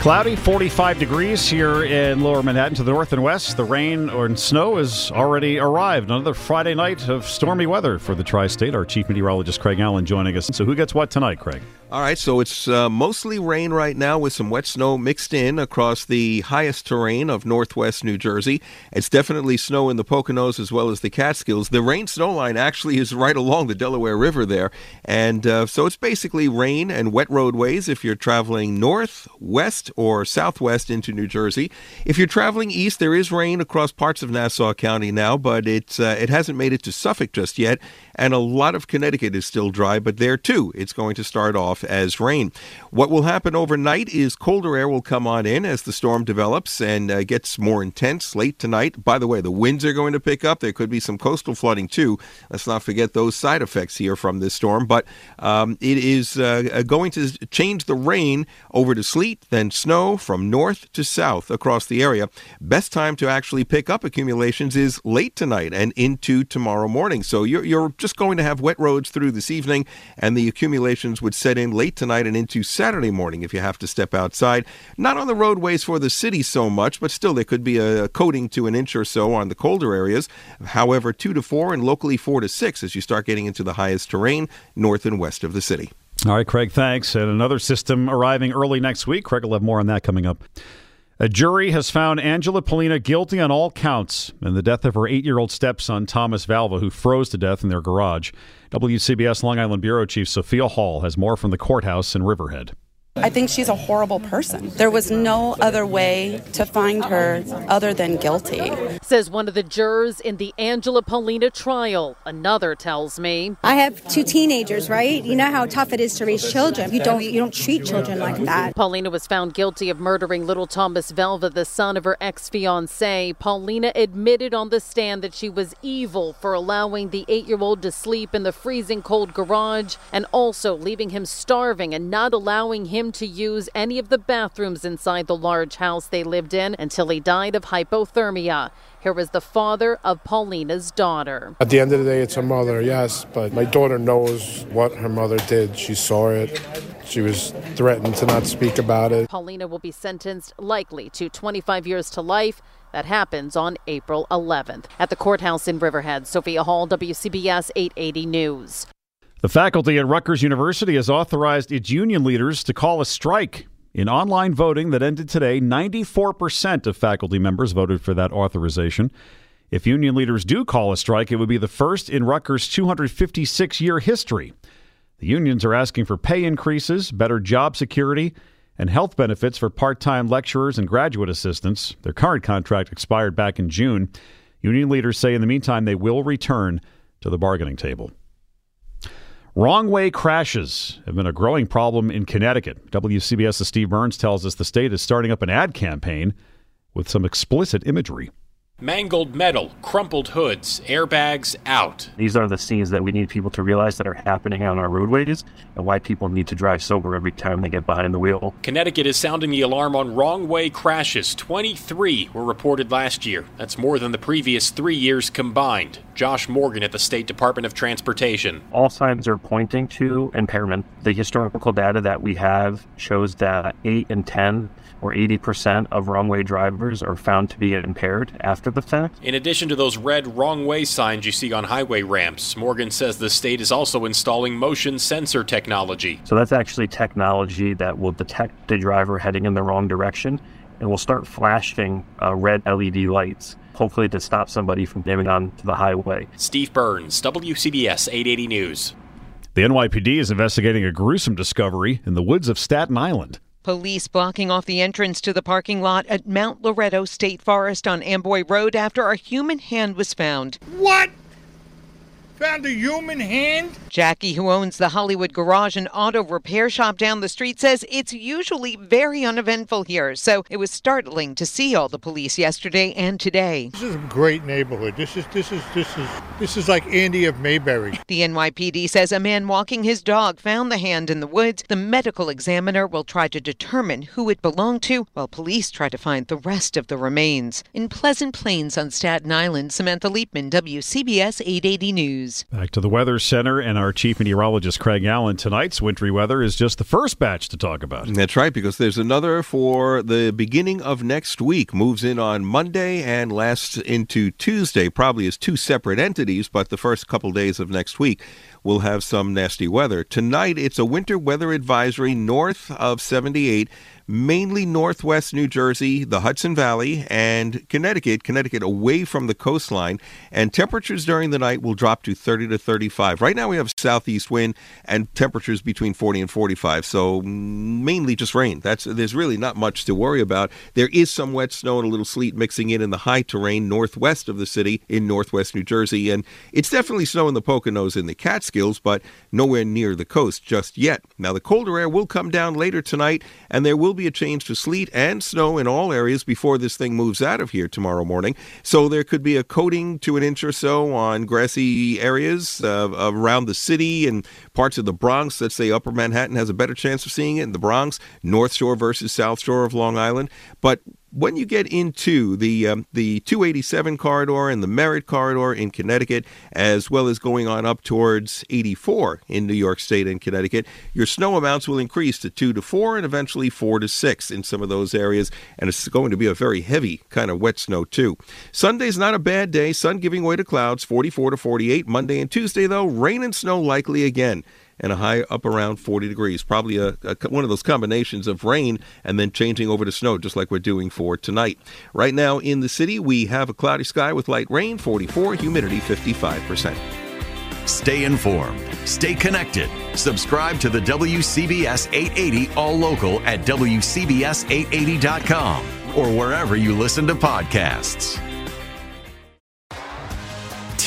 Cloudy, 45 degrees here in lower Manhattan to the north and west. The rain or snow has already arrived. Another Friday night of stormy weather for the tri state. Our chief meteorologist, Craig Allen, joining us. So, who gets what tonight, Craig? All right, so it's uh, mostly rain right now with some wet snow mixed in across the highest terrain of northwest New Jersey. It's definitely snow in the Poconos as well as the Catskills. The rain snow line actually is right along the Delaware River there. And uh, so it's basically rain and wet roadways if you're traveling north, west, or southwest into New Jersey. If you're traveling east, there is rain across parts of Nassau County now, but it's, uh, it hasn't made it to Suffolk just yet. And a lot of Connecticut is still dry, but there too, it's going to start off as rain. What will happen overnight is colder air will come on in as the storm develops and uh, gets more intense late tonight. By the way, the winds are going to pick up. There could be some coastal flooding too. Let's not forget those side effects here from this storm. But um, it is uh, going to change the rain over to sleet, then snow from north to south across the area. Best time to actually pick up accumulations is late tonight and into tomorrow morning. So you're, you're just going to have wet roads through this evening, and the accumulations would set in late tonight and into Saturday morning if you have to step outside. Not on the roadways for the city so much, but still there could be a coating to an inch or so on the colder areas. However, two to four and locally four to six as you start getting into the highest terrain north and west of the city. All right, Craig, thanks. And another system arriving early next week. Craig will have more on that coming up. A jury has found Angela Pollina guilty on all counts in the death of her eight year old stepson, Thomas Valva, who froze to death in their garage. WCBS Long Island Bureau Chief Sophia Hall has more from the courthouse in Riverhead. I think she's a horrible person. There was no other way to find her other than guilty. Says one of the jurors in the Angela Pollina trial. Another tells me. I have two teenagers, right? You know how tough it is to raise children. You don't you don't treat children like that. Pollina was found guilty of murdering little Thomas Valva, the son of her ex-fiance. Pollina admitted on the stand that she was evil for allowing the 8-year-old to sleep in the freezing cold garage and also leaving him starving and not allowing him to use any of the bathrooms inside the large house they lived in until he died of hypothermia. Here was the father of Pollina's daughter. At the end of the day, it's her mother, yes, but my daughter knows what her mother did. She saw it. She was threatened to not speak about it. Pollina will be sentenced likely to 25 years to life. That happens on April 11th. At the courthouse in Riverhead, Sophia Hall, WCBS 880 News. The faculty at Rutgers University has authorized its union leaders to call a strike. In online voting that ended today, 94% of faculty members voted for that authorization. If union leaders do call a strike, it would be the first in Rutgers' 256 year history. The unions are asking for pay increases, better job security, and health benefits for part time lecturers and graduate assistants. Their current contract expired back in June. Union leaders say in the meantime they will return to the bargaining table. Wrong way crashes have been a growing problem in Connecticut. WCBS's Steve Burns tells us the state is starting up an ad campaign with some explicit imagery. Mangled metal, crumpled hoods, airbags out. These are the scenes that we need people to realize that are happening on our roadways and why people need to drive sober every time they get behind the wheel. Connecticut is sounding the alarm on wrong way crashes. 23 were reported last year. That's more than the previous three years combined. Josh Morgan at the State Department of Transportation. All signs are pointing to impairment. The historical data that we have shows that 8 and 10 or 80% of wrong way drivers are found to be impaired after the fact. In addition to those red wrong way signs you see on highway ramps, Morgan says the state is also installing motion sensor technology. So that's actually technology that will detect the driver heading in the wrong direction and will start flashing uh, red LED lights hopefully to stop somebody from getting onto the highway. Steve Burns, WCBS 880 News. The NYPD is investigating a gruesome discovery in the woods of Staten Island. Police blocking off the entrance to the parking lot at Mount Loretto State Forest on Amboy Road after a human hand was found. What? Found a human hand? Jackie, who owns the Hollywood Garage and Auto Repair Shop down the street, says it's usually very uneventful here. So it was startling to see all the police yesterday and today. This is a great neighborhood. This is this is this is this is like Andy of Mayberry. The NYPD says a man walking his dog found the hand in the woods. The medical examiner will try to determine who it belonged to, while police try to find the rest of the remains. In Pleasant Plains on Staten Island, Samantha Liebman, WCBS 880 News. Back to the Weather Center and our chief meteorologist, Craig Allen. Tonight's wintry weather is just the first batch to talk about. That's right, because there's another for the beginning of next week. Moves in on Monday and lasts into Tuesday, probably as two separate entities, but the first couple days of next week will have some nasty weather. Tonight, it's a winter weather advisory north of 78 mainly northwest New Jersey, the Hudson Valley, and Connecticut, Connecticut away from the coastline. And temperatures during the night will drop to 30 to 35. Right now we have southeast wind and temperatures between 40 and 45. So mainly just rain. That's there's really not much to worry about. There is some wet snow and a little sleet mixing in in the high terrain northwest of the city in northwest New Jersey, and it's definitely snow in the Poconos and the Catskills, but nowhere near the coast just yet. Now the colder air will come down later tonight, and there will be a change to sleet and snow in all areas before this thing moves out of here tomorrow morning. So there could be a coating to an inch or so on grassy areas uh, around the city and parts of the Bronx. Let's say Upper Manhattan has a better chance of seeing it in the Bronx, North Shore versus South Shore of Long Island. But when you get into the um, the 287 corridor and the Merritt corridor in Connecticut, as well as going on up towards 84 in New York State and Connecticut, your snow amounts will increase to two to four and eventually four to six in some of those areas, and it's going to be a very heavy kind of wet snow too. Sunday's not a bad day. Sun giving way to clouds, 44 to 48. Monday and Tuesday though, rain and snow likely again and a high up around 40 degrees. Probably a, a, one of those combinations of rain and then changing over to snow, just like we're doing for tonight. Right now in the city, we have a cloudy sky with light rain, 44, humidity 55%. Stay informed. Stay connected. Subscribe to the WCBS 880 All Local at WCBS880.com or wherever you listen to podcasts.